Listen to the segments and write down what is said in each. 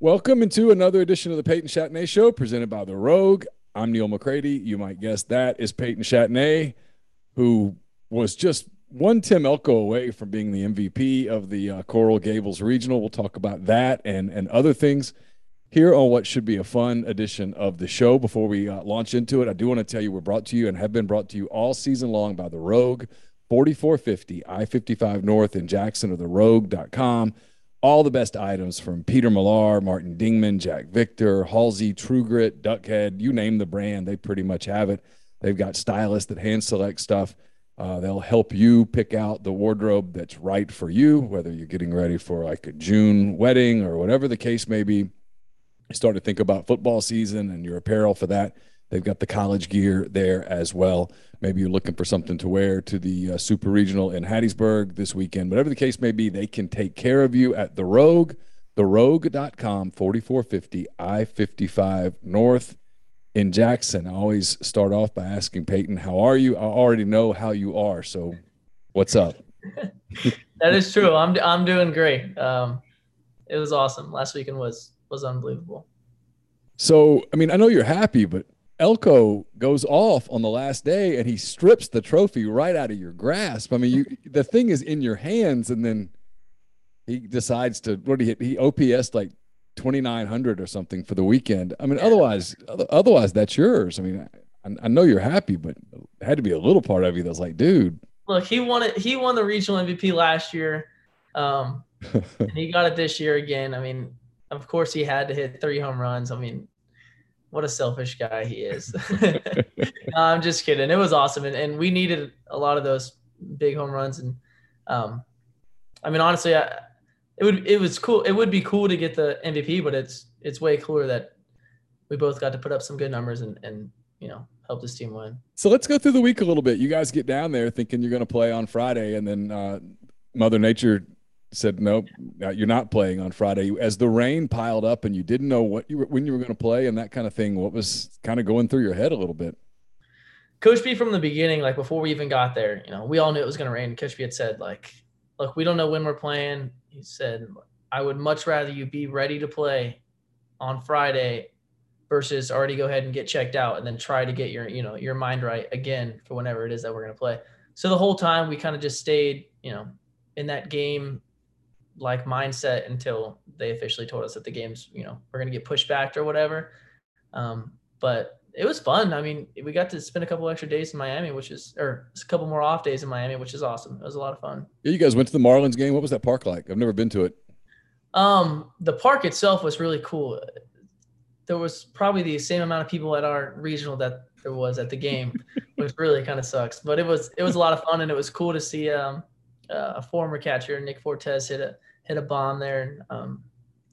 Welcome into another edition of the Peyton Chatagnier Show presented by The Rogue. I'm Neal McCready. You might guess that is Peyton Chatagnier, who was just one Tim Elko away from being the MVP of the uh, Coral Gables Regional. We'll talk about that and, and other things here on what should be a fun edition of the show. Before we uh, launch into it, I do want to tell you we're brought to you and have been brought to you all season long by The Rogue, 4450 I 55 North in Jackson or therogue.com all the best items from Peter Millar, Martin Dingman, Jack Victor, Halsey, True Grit, Duckhead, you name the brand, they pretty much have it. They've got stylists that hand select stuff. Uh, they'll help you pick out the wardrobe that's right for you, whether you're getting ready for like a June wedding or whatever the case may be. You start to think about football season and your apparel for that. They've got the college gear there as well. Maybe you're looking for something to wear to the uh, Super Regional in Hattiesburg this weekend. Whatever the case may be, they can take care of you at The Rogue, therogue.com, 4450 I 55 North in Jackson. I always start off by asking Peyton, How are you? I already know how you are. So, what's up? that is true. I'm, I'm doing great. Um, it was awesome. Last weekend was was unbelievable. So, I mean, I know you're happy, but Elko goes off on the last day and he strips the trophy right out of your grasp. I mean, you the thing is in your hands, and then he decides to what do he he OPS like twenty nine hundred or something for the weekend. I mean, otherwise, otherwise that's yours. I mean, I, I, know you're happy, but it had to be a little part of you that's like, dude. Look, he won it. He won the regional MVP last year, um, and he got it this year again. I mean, of course, he had to hit three home runs. I mean, what a selfish guy he is. no, I'm just kidding. It was awesome, and, and we needed a lot of those big home runs. And um, I mean, honestly, I, it would it was cool. It would be cool to get the MVP, but it's it's way cooler that we both got to put up some good numbers and and you know help this team win. So let's go through the week a little bit. You guys get down there thinking you're going to play on Friday, and then uh, Mother Nature said nope uh, you're not playing on friday. As the rain piled up and you didn't know what you were when you were going to play and that kind of thing what was kind of going through your head a little bit? Coach b from the beginning like before we even got there you know we all knew it was going to rain. Coach b had said like look we don't know when we're playing. He said i would much rather you be ready to play on friday versus already go ahead and get checked out and then try to get your you know your mind right again for whenever it is that we're going to play. So the whole time we kind of just stayed you know in that game like mindset until they officially told us that the games, you know, we're going to get pushed back or whatever. Um, but it was fun. I mean, we got to spend a couple extra days in Miami, which is, or a couple more off days in Miami, which is awesome. It was a lot of fun. Yeah, you guys went to the Marlins game. What was that park like? I've never been to it. Um, the park itself was really cool. There was probably the same amount of people at our regional that there was at the game, which really kind of sucks. But it was it was a lot of fun, and it was cool to see um, uh, a former catcher, Nick Fortes, hit a hit a bomb there. And, um,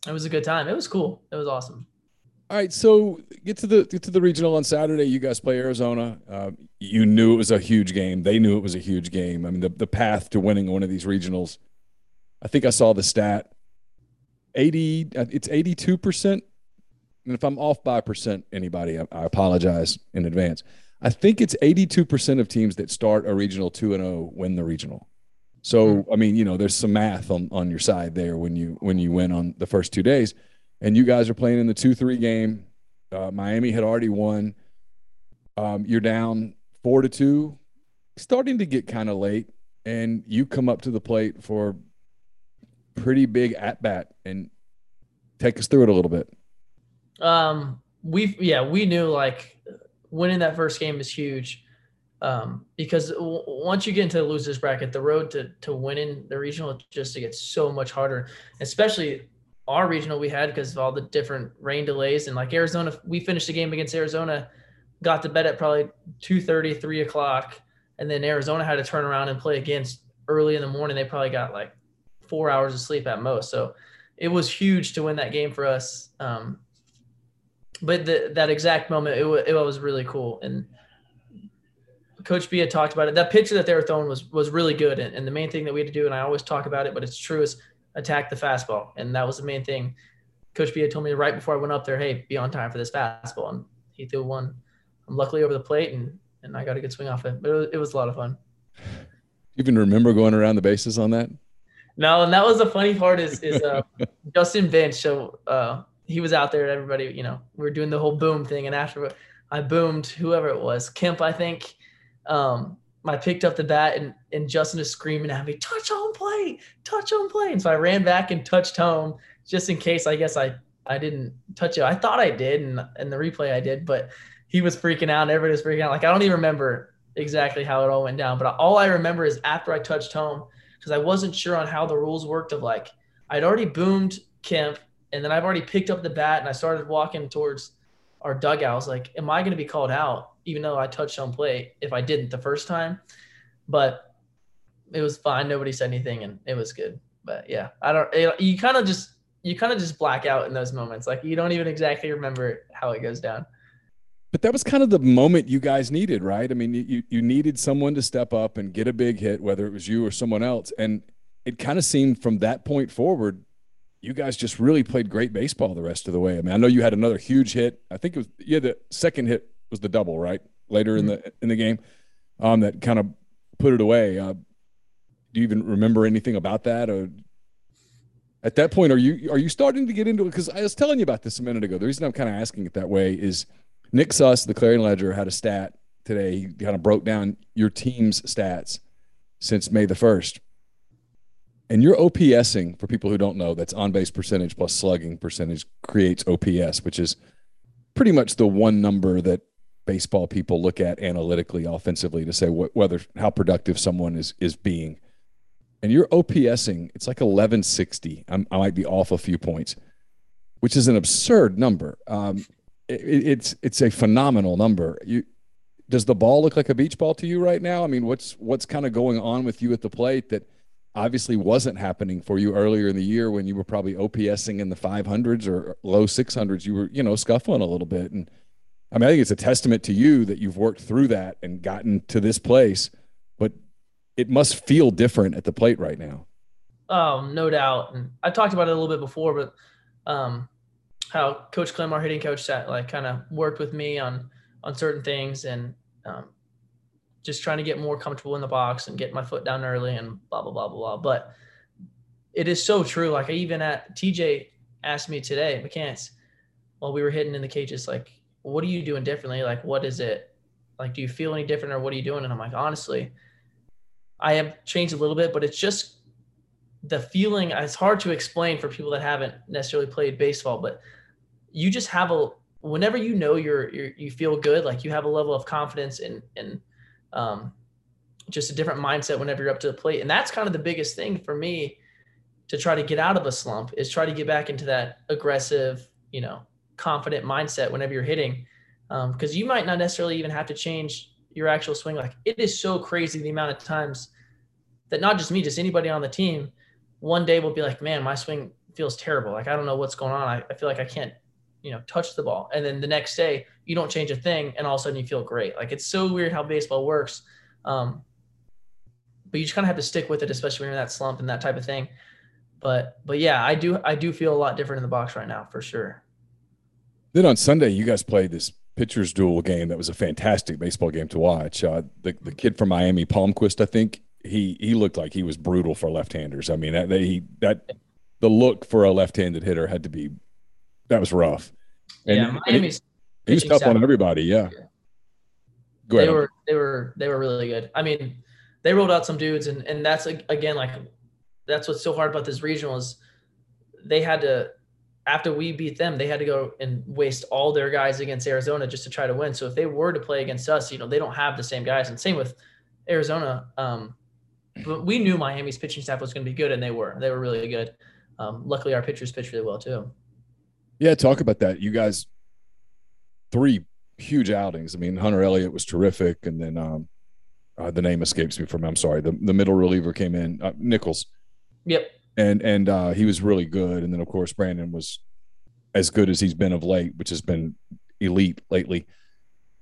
it was a good time. It was cool. It was awesome. All right, so get to the get to the regional on Saturday. You guys play Arizona. Uh, you knew it was a huge game. They knew it was a huge game. I mean, the the path to winning one of these regionals. I think I saw the stat. Eighty. Uh, it's eighty two percent. And if I'm off by percent, anybody, I, I apologize in advance. I think it's eighty two percent of teams that start a regional two and zero oh win the regional. So hmm. I mean, you know, there's some math on on your side there when you when you win on the first two days, and you guys are playing in the two three game. Uh, Miami had already won. Um, you're down four to two, starting to get kind of late, and you come up to the plate for pretty big at bat and take us through it a little bit. Um, we yeah we knew like winning that first game is huge um, because w- once you get into the losers bracket, the road to to winning the regional just to get so much harder, especially our regional we had because of all the different rain delays and like Arizona, we finished the game against Arizona, got to bed at probably 2:30, 3 o'clock, and then Arizona had to turn around and play against early in the morning. They probably got like four hours of sleep at most, so it was huge to win that game for us. Um, but the, that exact moment, it, w- it was really cool and Coach B had talked about it. That pitcher that they were throwing was was really good, and, and the main thing that we had to do, and I always talk about it, but it's true, is attack the fastball, and that was the main thing. Coach B had told me right before I went up there, "Hey, be on time for this fastball," and he threw one. I'm luckily over the plate, and and I got a good swing off it. But it was, it was a lot of fun. You even remember going around the bases on that? No, and that was the funny part is is uh, Justin Bench. So uh, he was out there. Everybody, you know, we were doing the whole boom thing, and after I boomed whoever it was, Kemp, I think. Um, I picked up the bat and, and Justin is screaming at me, touch home plate, touch home plate. And so I ran back and touched home just in case I guess I, I didn't touch it. I thought I did and in the replay I did, but he was freaking out and everybody was freaking out. Like I don't even remember exactly how it all went down, but all I remember is after I touched home, because I wasn't sure on how the rules worked of like I'd already boomed Kemp and then I've already picked up the bat and I started walking towards our dugout. I was like, am I going to be called out? Even though I touched on plate, if I didn't the first time, but it was fine. Nobody said anything and it was good. But yeah, I don't, it, you kind of just, you kind of just black out in those moments. Like you don't even exactly remember how it goes down. But that was kind of the moment you guys needed, right? I mean, you you needed someone to step up and get a big hit, whether it was you or someone else. And it kind of seemed from that point forward, you guys just really played great baseball the rest of the way. I mean, I know you had another huge hit. I think it was yeah, the second hit was the double, right? Later in mm-hmm. the in the game, um, that kind of put it away. Uh, do you even remember anything about that? Or at that point, are you are you starting to get into it? Because I was telling you about this a minute ago. The reason I'm kind of asking it that way is Nick Suss, the Clarion Ledger, had a stat today. He kind of broke down your team's stats since May the first. And your OPSing, for people who don't know, that's on base percentage plus slugging percentage creates OPS, which is pretty much the one number that baseball people look at analytically, offensively to say whether how productive someone is is being. And your OPSing, it's like 1160. I'm, i might be off a few points, which is an absurd number. Um, it, it's it's a phenomenal number. You does the ball look like a beach ball to you right now? I mean, what's what's kind of going on with you at the plate that obviously wasn't happening for you earlier in the year when you were probably OPSing in the 500s or low 600s. You were, you know, scuffling a little bit. And I mean, I think it's a testament to you that you've worked through that and gotten to this place, but it must feel different at the plate right now. Oh, no doubt. And I talked about it a little bit before, but um, how Coach Clem, our hitting coach, sat like kind of worked with me on on certain things, and um, just trying to get more comfortable in the box and get my foot down early and blah blah blah blah blah. But it is so true. Like I even at TJ asked me today, mechanics, while we were hitting in the cages, like, what are you doing differently? Like, what is it? Like, do you feel any different or what are you doing? And I'm like, honestly, I have changed a little bit, but it's just the feeling. It's hard to explain for people that haven't necessarily played baseball, but you just have a whenever you know you're, you're you feel good, like you have a level of confidence and and um, just a different mindset whenever you're up to the plate. And that's kind of the biggest thing for me to try to get out of a slump is try to get back into that aggressive, you know, confident mindset whenever you're hitting. Because um, you might not necessarily even have to change your actual swing. Like it is so crazy the amount of times that not just me, just anybody on the team, one day will be like, man, my swing feels terrible. Like I don't know what's going on. I, I feel like I can't, you know, touch the ball. And then the next day, you don't change a thing and all of a sudden you feel great. Like it's so weird how baseball works. Um, but you just kind of have to stick with it, especially when you're in that slump and that type of thing. But but yeah, I do I do feel a lot different in the box right now for sure. Then on Sunday, you guys played this pitchers duel game that was a fantastic baseball game to watch. Uh, the the kid from Miami, Palmquist, I think he he looked like he was brutal for left-handers. I mean that they that the look for a left-handed hitter had to be that was rough. And, yeah, Miami's he was tough on everybody. Yeah. Go ahead. They were they were they were really good. I mean, they rolled out some dudes, and and that's again like that's what's so hard about this regional is they had to after we beat them, they had to go and waste all their guys against Arizona just to try to win. So if they were to play against us, you know, they don't have the same guys. And same with Arizona. Um, but we knew Miami's pitching staff was going to be good, and they were. They were really good. Um, luckily, our pitchers pitched really well too. Yeah, talk about that. You guys three huge outings. I mean, Hunter Elliott was terrific, and then um, uh, the name escapes me from. I'm sorry. The the middle reliever came in, uh, Nichols. Yep. And and uh, he was really good, and then of course Brandon was as good as he's been of late, which has been elite lately.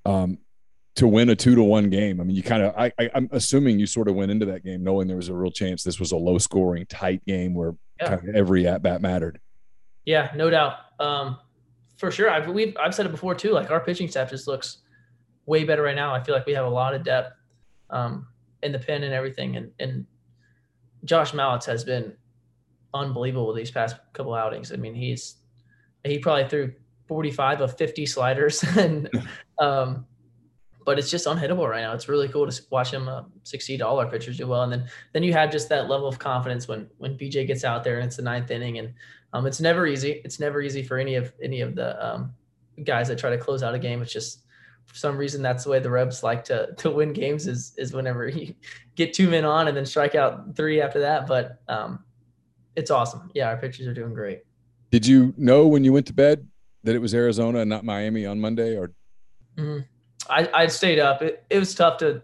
Um, to win a two to one game, I mean, you kind of, I, I, am assuming you sort of went into that game knowing there was a real chance this was a low scoring, tight game where yeah. kind of every at bat mattered. Yeah, no doubt. Um, for sure. I've we've I've said it before too. Like our pitching staff just looks way better right now. I feel like we have a lot of depth um, in the pen and everything. And and Josh Mallitz has been unbelievable these past couple outings. I mean, he's he probably threw 45 of 50 sliders and um, but it's just unhittable right now. It's really cool to watch him uh, succeed all our pitchers do well. And then then you have just that level of confidence when when BJ gets out there and it's the ninth inning and um, it's never easy. It's never easy for any of any of the um, guys that try to close out a game. It's just for some reason that's the way the Rebs like to to win games is is whenever you get two men on and then strike out three after that. But um, it's awesome. Yeah, our pitchers are doing great. Did you know when you went to bed that it was Arizona and not Miami on Monday? Or mm-hmm. I I stayed up. It it was tough to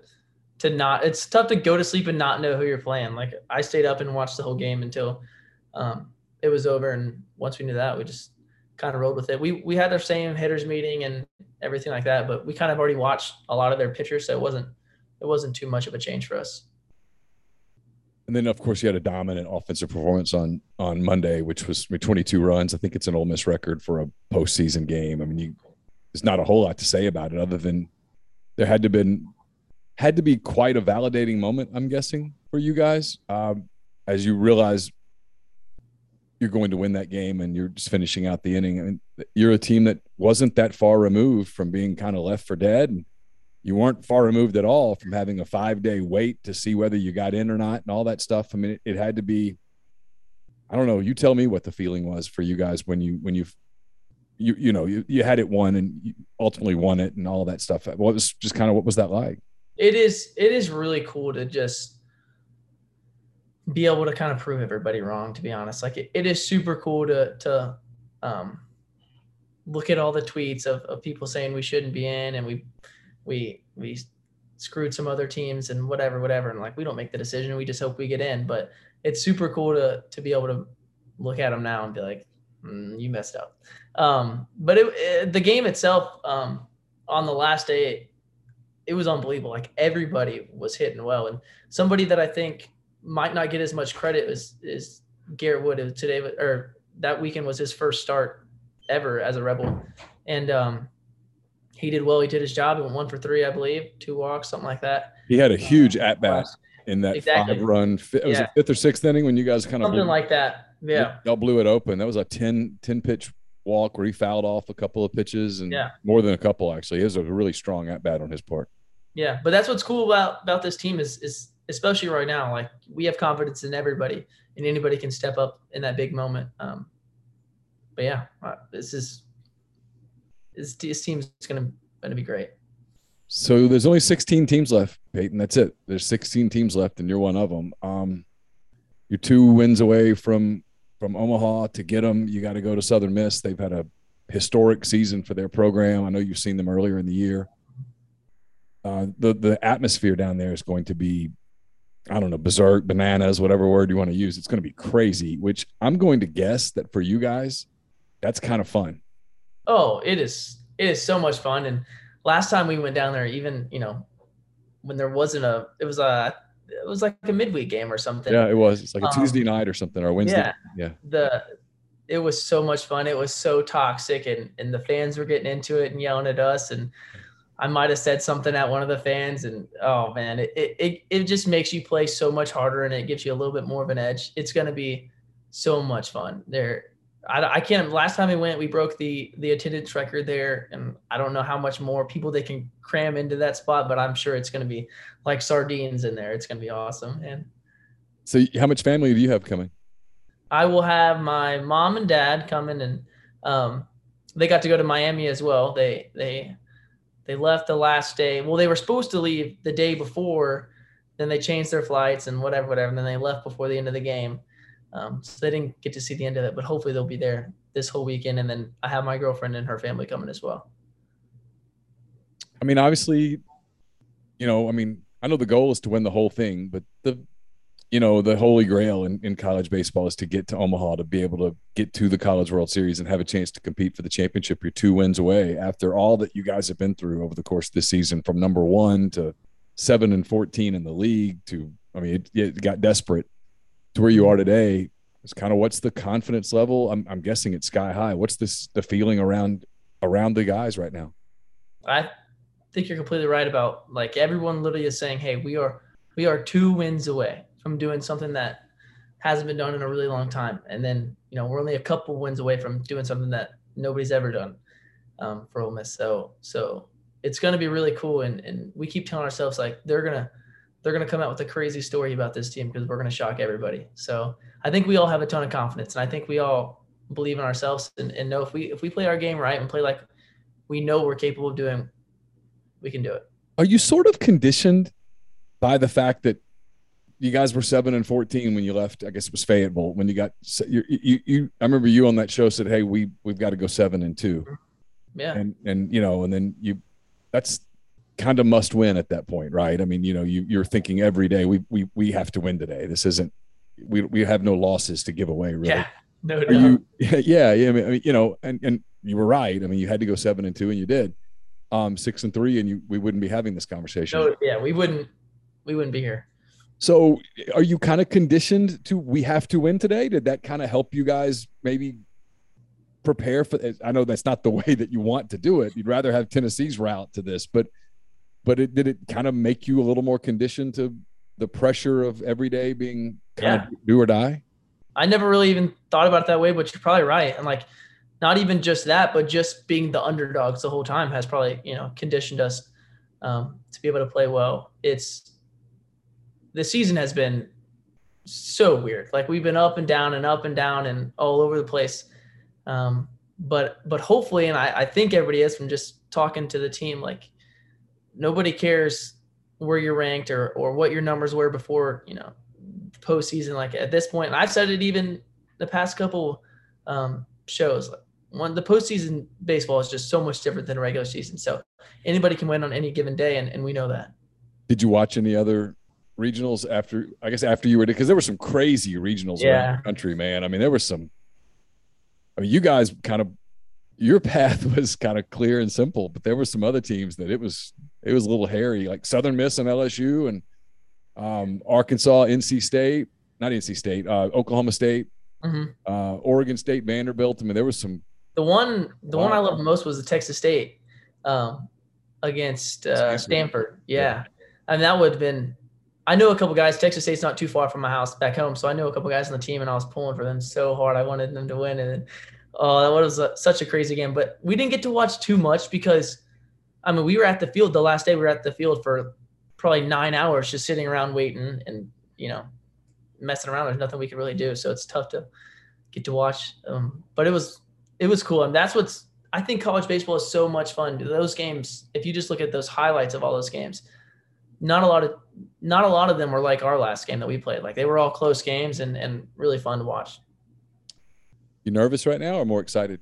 to not. It's tough to go to sleep and not know who you're playing. Like I stayed up and watched the whole game until um, it was over, and once we knew that, we just kind of rolled with it. We we had our same hitters meeting and everything like that, but we kind of already watched a lot of their pitchers, so it wasn't it wasn't too much of a change for us. And then, of course, you had a dominant offensive performance on on Monday, which was 22 runs. I think it's an Ole Miss record for a postseason game. I mean, you, there's not a whole lot to say about it other than there had to been had to be quite a validating moment. I'm guessing for you guys um, as you realize you're going to win that game and you're just finishing out the inning. I mean, you're a team that wasn't that far removed from being kind of left for dead. And you weren't far removed at all from having a five day wait to see whether you got in or not and all that stuff. I mean, it, it had to be, I don't know. You tell me what the feeling was for you guys when you, when you, you, you know, you, you had it won and you ultimately won it and all that stuff. What was just kind of, what was that like? It is, it is really cool to just be able to kind of prove everybody wrong, to be honest. Like it, it is super cool to, to, um, look at all the tweets of, of people saying we shouldn't be in and we we we screwed some other teams and whatever, whatever. And like we don't make the decision. We just hope we get in. But it's super cool to to be able to look at them now and be like, mm, you messed up. Um, but it, it, the game itself um, on the last day, it, was unbelievable. Like everybody was hitting well, and somebody that I think might not get as much credit as is Garrett Wood today, or that weekend was his first start ever as a Rebel, and um, he did well. He did his job. He went one for three, I believe, two walks, something like that. He had a huge at bat in that exactly. five run. It was yeah. it fifth or sixth inning when you guys kind of something blew, like that? Yeah, y'all blew it open. That was a 10, 10 pitch walk where he fouled off a couple of pitches and yeah. more than a couple actually. It was a really strong at bat on his part. Yeah, but that's what's cool about about this team is is especially right now. Like we have confidence in everybody, and anybody can step up in that big moment. Um, but yeah, uh, this is this, this team's gonna gonna be great. So there's only 16 teams left, Peyton. That's it. There's 16 teams left, and you're one of them. Um, you're two wins away from from Omaha to get them. You got to go to Southern Miss. They've had a historic season for their program. I know you've seen them earlier in the year. Uh, the the atmosphere down there is going to be, I don't know, berserk, bananas, whatever word you want to use. It's going to be crazy. Which I'm going to guess that for you guys, that's kind of fun. Oh, it is. It is so much fun. And last time we went down there, even you know, when there wasn't a, it was a, it was like a midweek game or something. Yeah, it was. It's like a um, Tuesday night or something or Wednesday. Yeah. Yeah. The it was so much fun. It was so toxic, and and the fans were getting into it and yelling at us, and I might have said something at one of the fans, and oh man, it it it just makes you play so much harder, and it gives you a little bit more of an edge. It's gonna be so much fun. There, I, I can't. Last time we went, we broke the the attendance record there, and I don't know how much more people they can cram into that spot, but I'm sure it's going to be like sardines in there. It's going to be awesome. And so, how much family do you have coming? I will have my mom and dad coming, and um, they got to go to Miami as well. They they they left the last day. Well, they were supposed to leave the day before, then they changed their flights and whatever, whatever. And then they left before the end of the game. Um, so they didn't get to see the end of it, but hopefully they'll be there this whole weekend. And then I have my girlfriend and her family coming as well. I mean, obviously, you know, I mean, I know the goal is to win the whole thing, but the, you know, the holy grail in, in college baseball is to get to Omaha to be able to get to the College World Series and have a chance to compete for the championship. You're two wins away after all that you guys have been through over the course of this season, from number one to seven and 14 in the league to, I mean, it, it got desperate to where you are today is kind of what's the confidence level? I'm, I'm guessing it's sky high. What's this the feeling around around the guys right now? I think you're completely right about like everyone literally is saying, "Hey, we are we are two wins away from doing something that hasn't been done in a really long time." And then you know we're only a couple wins away from doing something that nobody's ever done um, for Ole Miss. So so it's going to be really cool, and and we keep telling ourselves like they're gonna they're gonna come out with a crazy story about this team because we're gonna shock everybody. So I think we all have a ton of confidence, and I think we all believe in ourselves and, and know if we if we play our game right and play like we know we're capable of doing, we can do it. Are you sort of conditioned by the fact that you guys were seven and fourteen when you left. I guess it was Fayetteville when you got you. You, you I remember you on that show said, "Hey, we we've got to go seven and two. Yeah, and and you know, and then you, that's kind of must win at that point, right? I mean, you know, you you're thinking every day we we we have to win today. This isn't we we have no losses to give away, really. Yeah, no, no. You, yeah, yeah. I mean, I mean, you know, and and you were right. I mean, you had to go seven and two, and you did. Um, six and three, and you we wouldn't be having this conversation. No, yeah, we wouldn't. We wouldn't be here. So are you kind of conditioned to we have to win today? Did that kind of help you guys maybe prepare for I know that's not the way that you want to do it. You'd rather have Tennessee's route to this, but but it did it kind of make you a little more conditioned to the pressure of every day being kind yeah. of do or die? I never really even thought about it that way, but you're probably right. And like not even just that, but just being the underdogs the whole time has probably, you know, conditioned us um, to be able to play well. It's the season has been so weird. Like we've been up and down and up and down and all over the place. Um, but but hopefully, and I, I think everybody is from just talking to the team. Like nobody cares where you're ranked or or what your numbers were before you know postseason. Like at this point, I've said it even the past couple um, shows. Like one the postseason baseball is just so much different than regular season. So anybody can win on any given day, and, and we know that. Did you watch any other regionals after I guess after you were because there were some crazy regionals yeah. around the country, man. I mean, there was some. I mean, you guys kind of your path was kind of clear and simple, but there were some other teams that it was it was a little hairy, like Southern Miss and LSU and um, Arkansas, NC State, not NC State, uh, Oklahoma State, mm-hmm. uh, Oregon State, Vanderbilt. I mean, there was some. The one, the wow. one I loved most was the Texas State um, against uh, Stanford. Yeah. yeah. and that would have been I know a couple guys. Texas State's not too far from my house back home, so I know a couple guys on the team, and I was pulling for them so hard. I wanted them to win, and oh, that was a, such a crazy game. But we didn't get to watch too much because, I mean, we were at the field the last day. We were at the field for probably nine hours, just sitting around waiting and you know, messing around. There's nothing we could really do, so it's tough to get to watch. Um, but it was it was cool, and that's what's I think college baseball is so much fun. Those games, if you just look at those highlights of all those games not a lot of not a lot of them were like our last game that we played. Like they were all close games and and really fun to watch. You nervous right now or more excited?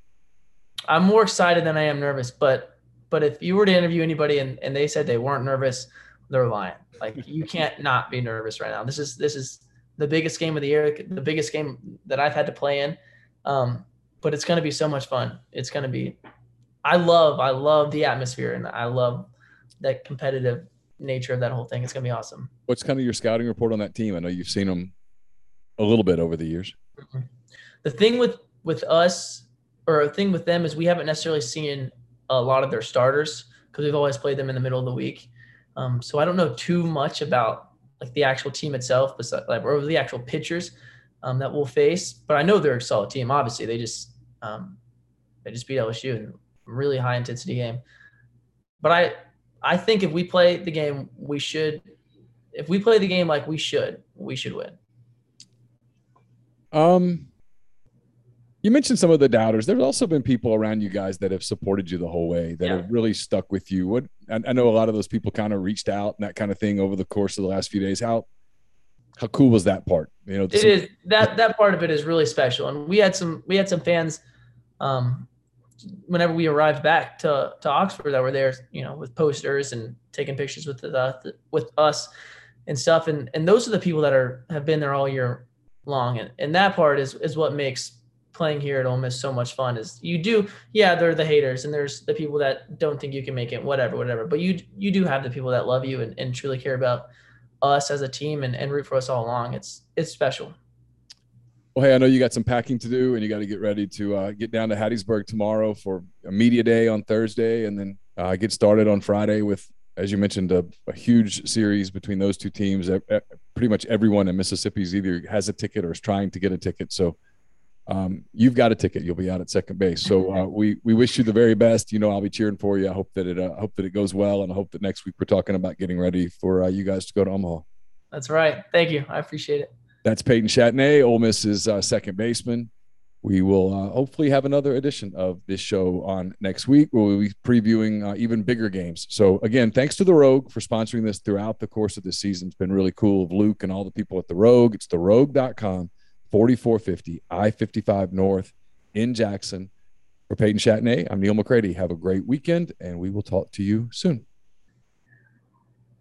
I'm more excited than I am nervous, but but if you were to interview anybody and, and they said they weren't nervous, they're lying. Like you can't not be nervous right now. This is this is the biggest game of the year, the biggest game that I've had to play in. Um, but it's going to be so much fun. It's going to be. I love I love the atmosphere and I love that competitive nature of that whole thing. It's gonna be awesome. What's kind of your scouting report on that team? I know you've seen them a little bit over the years. Mm-hmm. The thing with with us, or a thing with them, is we haven't necessarily seen a lot of their starters because we've always played them in the middle of the week. Um, so I don't know too much about like the actual team itself, like or the actual pitchers um, that we'll face. But I know they're a solid team. Obviously, they just um, they just beat LSU in a really high intensity game. But I I think if we play the game, we should. If we play the game like we should, we should win. Um, you mentioned some of the doubters. There's also been people around you guys that have supported you the whole way, that yeah. have really stuck with you. What I, I know a lot of those people kind of reached out and that kind of thing over the course of the last few days. How how cool was that part? You know, it is that that part of it is really special, and we had some we had some fans um, whenever we arrived back to, to Oxford that were there, you know, with posters and taking pictures with the, with us and stuff. And, and those are the people that are, have been there all year long. And, and that part is, is what makes playing here at Ole Miss so much fun is you do, yeah, there are the haters and there's the people that don't think you can make it, whatever, whatever. But you, you do have the people that love you and, and truly care about us as a team and, and root for us all along. It's, it's special. Well, hey, I know you got some packing to do, and you got to get ready to uh, get down to Hattiesburg tomorrow for a media day on Thursday, and then uh, get started on Friday with, as you mentioned, a, a huge series between those two teams. Pretty much everyone in Mississippi is either has a ticket or is trying to get a ticket. So um, you've got a ticket. You'll be out at second base. So uh, we we wish you the very best. You know, I'll be cheering for you. I hope that it uh, hope that it goes well, and I hope that next week we're talking about getting ready for uh, you guys to go to Omaha. That's right. Thank you. I appreciate it. That's Peyton Chatagnier, Ole Miss's uh, second baseman. We will uh, hopefully have another edition of this show on next week where we'll be previewing uh, even bigger games. So, again, thanks to The Rogue for sponsoring this throughout the course of the season. It's been really cool of Luke and all the people at The Rogue. It's therogue.com, 4450 I 55 North in Jackson. For Peyton Chatagnier, I'm Neal McCready. Have a great weekend, and we will talk to you soon.